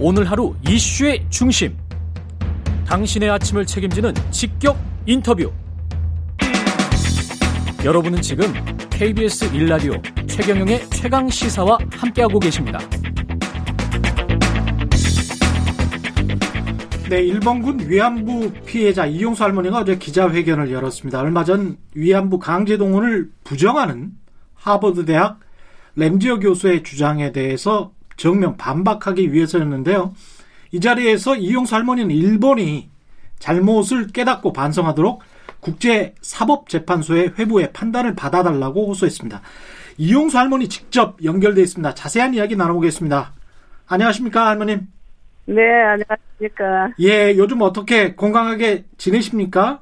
오늘 하루 이슈의 중심. 당신의 아침을 책임지는 직격 인터뷰. 여러분은 지금 KBS 일라디오 최경영의 최강 시사와 함께하고 계십니다. 네, 일본군 위안부 피해자 이용수 할머니가 어제 기자회견을 열었습니다. 얼마 전 위안부 강제 동원을 부정하는 하버드 대학 램지어 교수의 주장에 대해서 정면 반박하기 위해서였는데요. 이 자리에서 이용수 할머니는 일본이 잘못을 깨닫고 반성하도록 국제사법재판소의 회부의 판단을 받아달라고 호소했습니다. 이용수 할머니 직접 연결돼 있습니다. 자세한 이야기 나눠보겠습니다. 안녕하십니까, 할머님? 네, 안녕하십니까. 예, 요즘 어떻게 건강하게 지내십니까?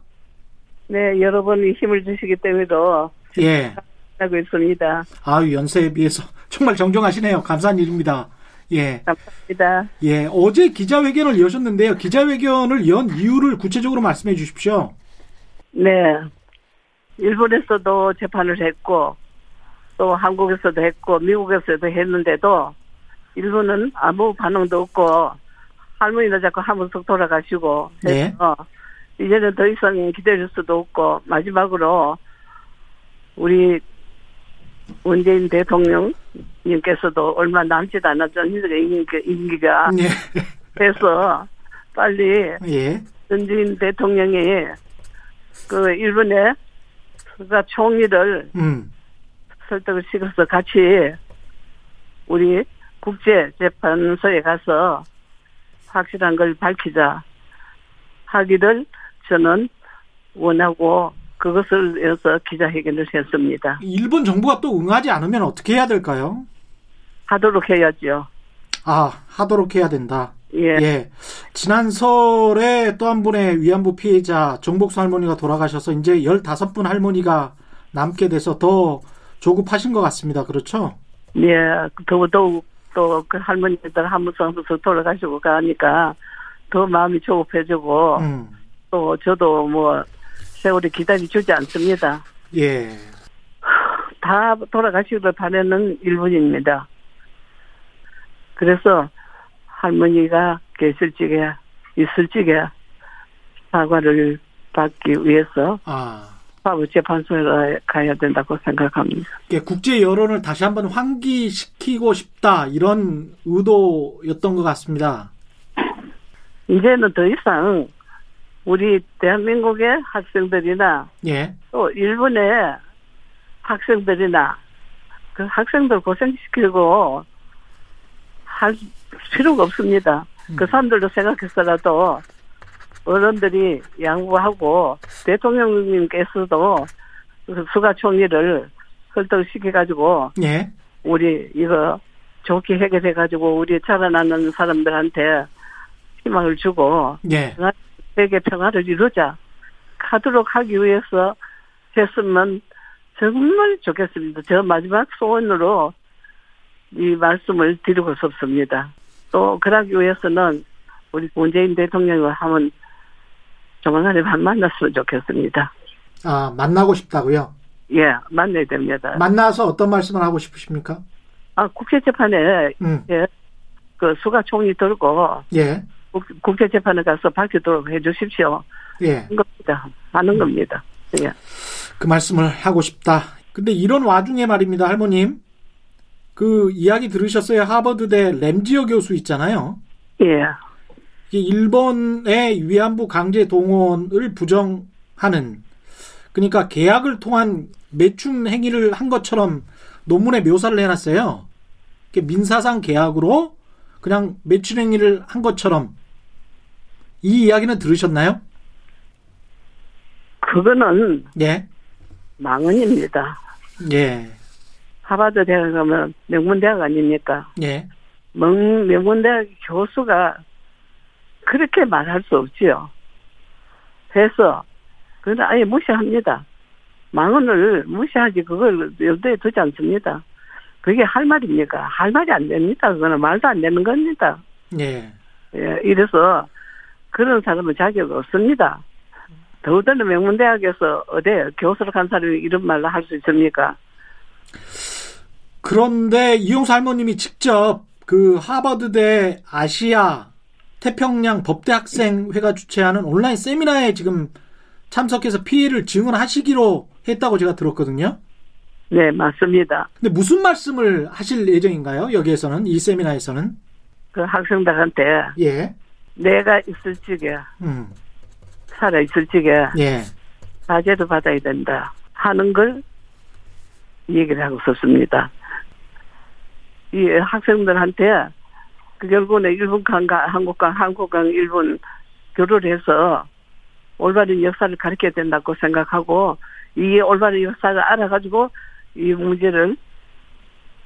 네, 여러분이 힘을 주시기 때문에도 예. 하고 있습니다. 아유, 연세에 비해서 정말 정정하시네요. 감사한 일입니다. 예. 감사합니다. 예, 어제 기자회견을 여셨는데요. 기자회견을 연 이유를 구체적으로 말씀해 주십시오. 네. 일본에서도 재판을 했고, 또 한국에서도 했고, 미국에서도 했는데도, 일본은 아무 반응도 없고, 할머니도 자꾸 한 번씩 돌아가시고, 네. 이제는 더 이상 기다릴 수도 없고, 마지막으로, 우리 문재인 대통령님께서도 얼마 남지도 않았죠. 임기가, 임기가. 예. 그래서 빨리 예. 문재인 대통령이 그 일본의 스가 총리를 음. 설득을 시켜서 같이 우리 국제재판소에 가서 확실한 걸 밝히자 하기를 저는 원하고 그것을 위해서 기자회견을 했습니다. 일본 정부가 또 응하지 않으면 어떻게 해야 될까요? 하도록 해야죠. 아, 하도록 해야 된다. 예. 예. 지난 설에 또 한 분의 위안부 피해자 정복수 할머니가 돌아가셔서 이제 15분 할머니가 남게 돼서 더 조급하신 것 같습니다. 그렇죠? 예. 더더욱 또 그 할머니들 한 번씩 한 번씩 돌아가시고 가니까 더 마음이 조급해지고 음. 또 저도 뭐 세월이 기다려 주지 않습니다. 예. 다 돌아가시기를 바라는 일본입니다. 그래서 할머니가 계실 적에 있을 적에 사과를 받기 위해서 아. 사법 재판소에 가- 가야 된다고 생각합니다. 예, 국제 여론을 다시 한번 환기시키고 싶다 이런 의도였던 것 같습니다. 이제는 더 이상 우리 대한민국의 학생들이나 예. 또 일본의 학생들이나 그 학생들 고생시키고 할 필요가 없습니다. 음. 그 사람들도 생각해서라도 어른들이 양보하고 대통령님께서도 그 수가 총리를 설득시켜가지고 예. 우리 이거 좋게 해결해가지고 우리 자라나는 사람들한테 희망을 주고 예. 세계 평화를 이루자 하도록 하기 위해서 했으면 정말 좋겠습니다. 저 마지막 소원으로 이 말씀을 드리고 싶습니다. 또 그러기 위해서는 우리 문재인 대통령을 한번 조만간에 한 만났으면 좋겠습니다. 아, 만나고 싶다고요? 예, 만나야 됩니다. 만나서 어떤 말씀을 하고 싶으십니까? 아, 국제재판에 음. 그 수가 총리 들고 예. 국- 국제재판에 가서 밝히도록 해 주십시오. 예. 하는 겁니다. 하는 겁니다. 예. 그 말씀을 하고 싶다. 근데 이런 와중에 말입니다, 할머님. 그 이야기 들으셨어요? 하버드대 램지어 교수 있잖아요. 예. 일본의 위안부 강제 동원을 부정하는 그러니까 계약을 통한 매춘 행위를 한 것처럼 논문에 묘사를 해놨어요. 민사상 계약으로 그냥 매춘 행위를 한 것처럼 이 이야기는 들으셨나요? 그거는 예, 망언입니다. 예, 하버드 대학 가면 명문 대학 아닙니까? 예, 명, 명문 대학 교수가 그렇게 말할 수 없지요. 그래서 그건 아예 무시합니다. 망언을 무시하지 그걸 염두에 두지 않습니다. 그게 할 말입니까? 할 말이 안 됩니다. 그거는 말도 안 되는 겁니다. 예. 예, 이래서 그런 사람은 자격 없습니다. 더군다나 명문대학에서 어디 교수로 간 사람이 이런 말을 할수 있습니까? 그런데 이용수 할머님이 직접 그 하버드대 아시아 태평양 법대 학생회가 주최하는 온라인 세미나에 지금 참석해서 피해를 증언하시기로 했다고 제가 들었거든요. 네, 맞습니다. 근데 무슨 말씀을 하실 예정인가요? 여기에서는 이 세미나에서는 그 학생들한테 예, 내가 있을 적에 음, 살아 있을 적에 예, 과제도 받아야 된다 하는 걸 얘기를 하고 썼습니다. 이 학생들한테 그 결국은 일본 강과 한국 강 한국 강 일본 교류를 해서 올바른 역사를 가르쳐야 된다고 생각하고 이 올바른 역사를 알아가지고 이 문제를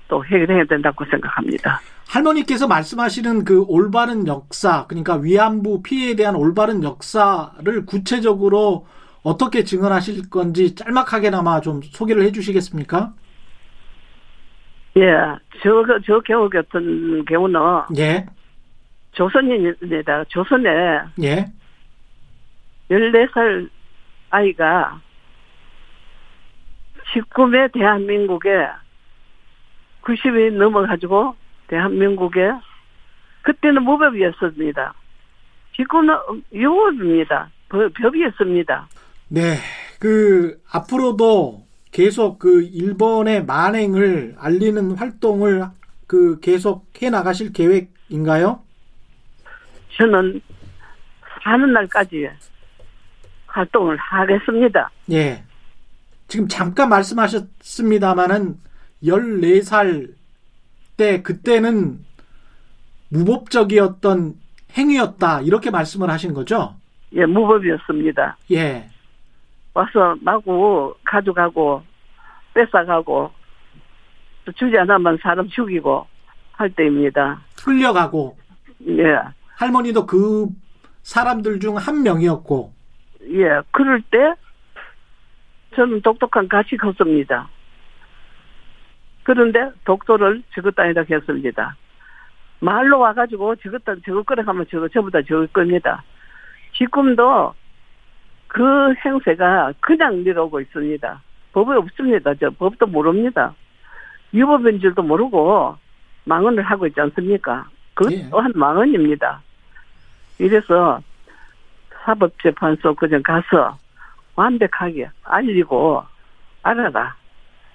또 해결해야 된다고 생각합니다. 할머니께서 말씀하시는 그 올바른 역사, 그러니까 위안부 피해에 대한 올바른 역사를 구체적으로 어떻게 증언하실 건지 짤막하게나마 좀 소개를 해주시겠습니까? 예, 저, 저 경우 같은 경우는 예, 조선인입니다. 조선에 예, 14살 아이가 19매 대한민국에 90이 넘어가지고 대한민국에 그때는 무법이었습니다. 지금은 유법입니다. 법- 법이었습니다. 네. 그 앞으로도 계속 그 일본의 만행을 알리는 활동을 그 계속 해 나가실 계획인가요? 저는 사는 날까지 활동을 하겠습니다. 예. 지금 잠깐 말씀하셨습니다마는 14살 때 그때는 무법적이었던 행위였다. 이렇게 말씀을 하신 거죠? 예, 무법이었습니다. 예. 와서 마구 가져가고 뺏어가고 또 주지 않으면 사람 죽이고 할 때입니다. 흘려가고 예, 할머니도 그 사람들 중 한 명이었고 예. 그럴 때 저는 독특한 가치 컸습니다. 그런데 독도를 적었다 아니다 했습니다. 말로 와가지고 적을 거라 하면 저거 전부 다 적을 겁니다. 지금도 그 행세가 그냥 내려오고 있습니다. 법이 없습니다. 저 법도 모릅니다. 유법인 줄도 모르고 망언을 하고 있지 않습니까? 그 예. 또한 망언입니다. 이래서 사법재판소 그냥 가서 완벽하게 알리고 알아라.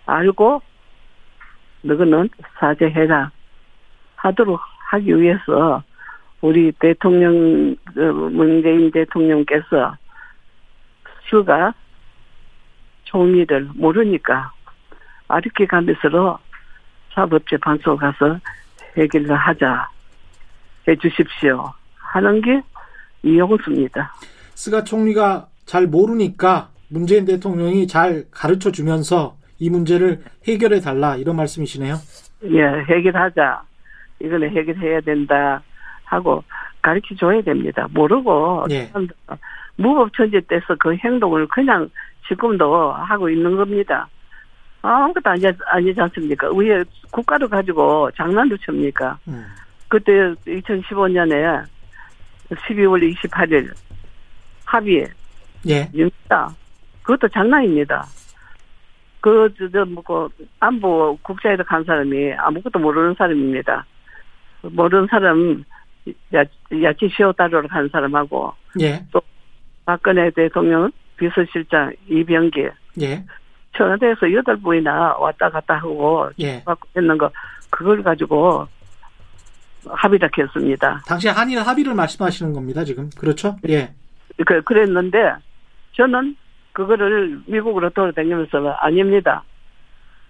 알고 너는 사죄해라. 하도록 하기 위해서 우리 대통령, 어, 문재인 대통령께서 휴가 종이를 모르니까 아르키 가면서 사법재판소 가서 해결을 하자 해 주십시오 하는 게 이용수입니다. 스가 총리가 잘 모르니까 문재인 대통령이 잘 가르쳐 주면서 이 문제를 해결해 달라 이런 말씀이시네요. 예, 해결하자. 이거는 해결해야 된다 하고 가르쳐 줘야 됩니다. 모르고 예. 무법천지 때서 그 행동을 그냥 지금도 하고 있는 겁니다. 아무것도 아니, 아니지 않습니까? 왜 국가를 가지고 장난도 칩니까? 음. 그때 2015년에 12월 28일 합의 예. 입니다. 그것도 장난입니다. 그, 저, 저, 뭐, 그, 안보 국자에도 간 사람이 아무것도 모르는 사람입니다. 모르는 사람, 야, 야치 시오다로로 간 사람하고, 예. 박근혜 대통령 비서실장 이병기, 예. 청와대에서 여덟 분이나 왔다 갔다 하고, 예. 받고 했는 거, 그걸 가지고 합의를 했습니다. 당시 한일 합의를 말씀하시는 겁니다, 지금. 그렇죠? 예. 그, 그랬는데, 저는 그거를 미국으로 돌아다니면서 아닙니다.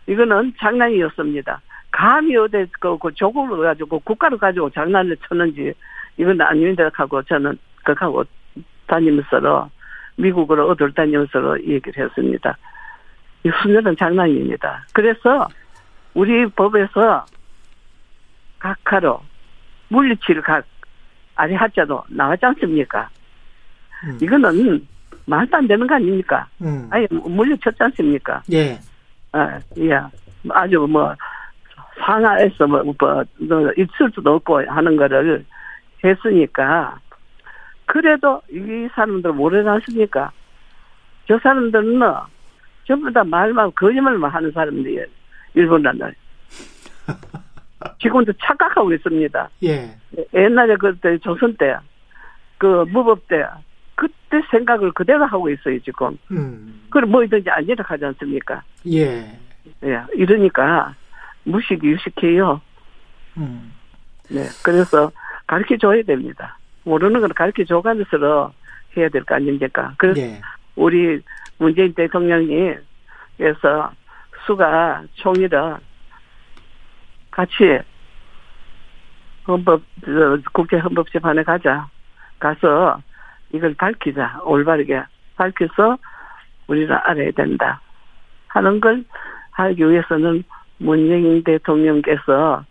이거는 장난이었습니다. 감히 어디 그, 그 조국을 가지고 국가를 가지고 장난을 쳤는지 이건 아닙니다 하고 저는 그하고 다니면서 미국으로 어딜 다니면서 얘기를 했습니다. 이 순전한 장난입니다. 그래서 우리 법에서 각하로 물리치를 각 아니 하자도 나왔지 않습니까? 음. 이거는 말도 안 되는 거 아닙니까? 음. 아니 물리쳤지 않습니까? 예. 아, 예. 아주 뭐 상하에서 뭐, 뭐, 뭐 있을 수도 없고 하는 거를 했으니까 그래도 이 사람들 모르지 않습니까? 저 사람들은 전부 다 말만 거짓말만 하는 사람들이에요. 일본란들. 지금도 착각하고 있습니다. 예. 옛날에 그때 조선 때, 그 무법 때, 그때 생각을 그대로 하고 있어요, 지금. 음. 그럼 뭐든지 아니라 하지 않습니까? 예. 예, 이러니까 무식이 유식해요. 음. 네, 그래서 가르쳐 줘야 됩니다. 모르는 걸 가르쳐 줘가면서 해야 될 거 아닙니까? 그래서 예. 우리 문재인 대통령이 그래서 수가 총리를 같이 헌법 저, 국제 헌법 재판에 가자 가서 이걸 밝히자 올바르게 밝혀서 우리는 알아야 된다 하는 걸 하기 위해서는 문재인 대통령께서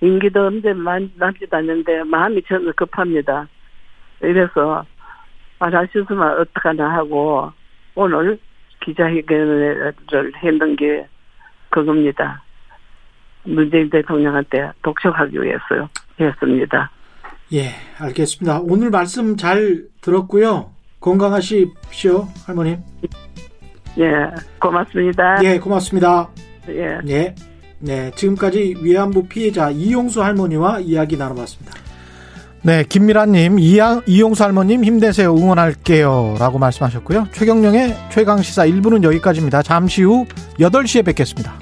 임기도 언제 만- 남지도 않는데 마음이 저는 급합니다. 이래서 말하셨으면 어떡하나 하고 오늘 기자회견을 했는 게 그겁니다. 문재인 대통령한테 독촉하기 위해서요. 했습니다. 예, 알겠습니다. 오늘 말씀 잘 들었고요. 건강하십시오, 할머님. 예, 고맙습니다. 예, 고맙습니다. 예. 예. 네, 지금까지 위안부 피해자 이용수 할머니와 이야기 나눠봤습니다. 네, 김미라님, 이용수 할머님 힘내세요. 응원할게요. 라고 말씀하셨고요. 최경령의 최강시사 1부는 여기까지입니다. 잠시 후 8시에 뵙겠습니다.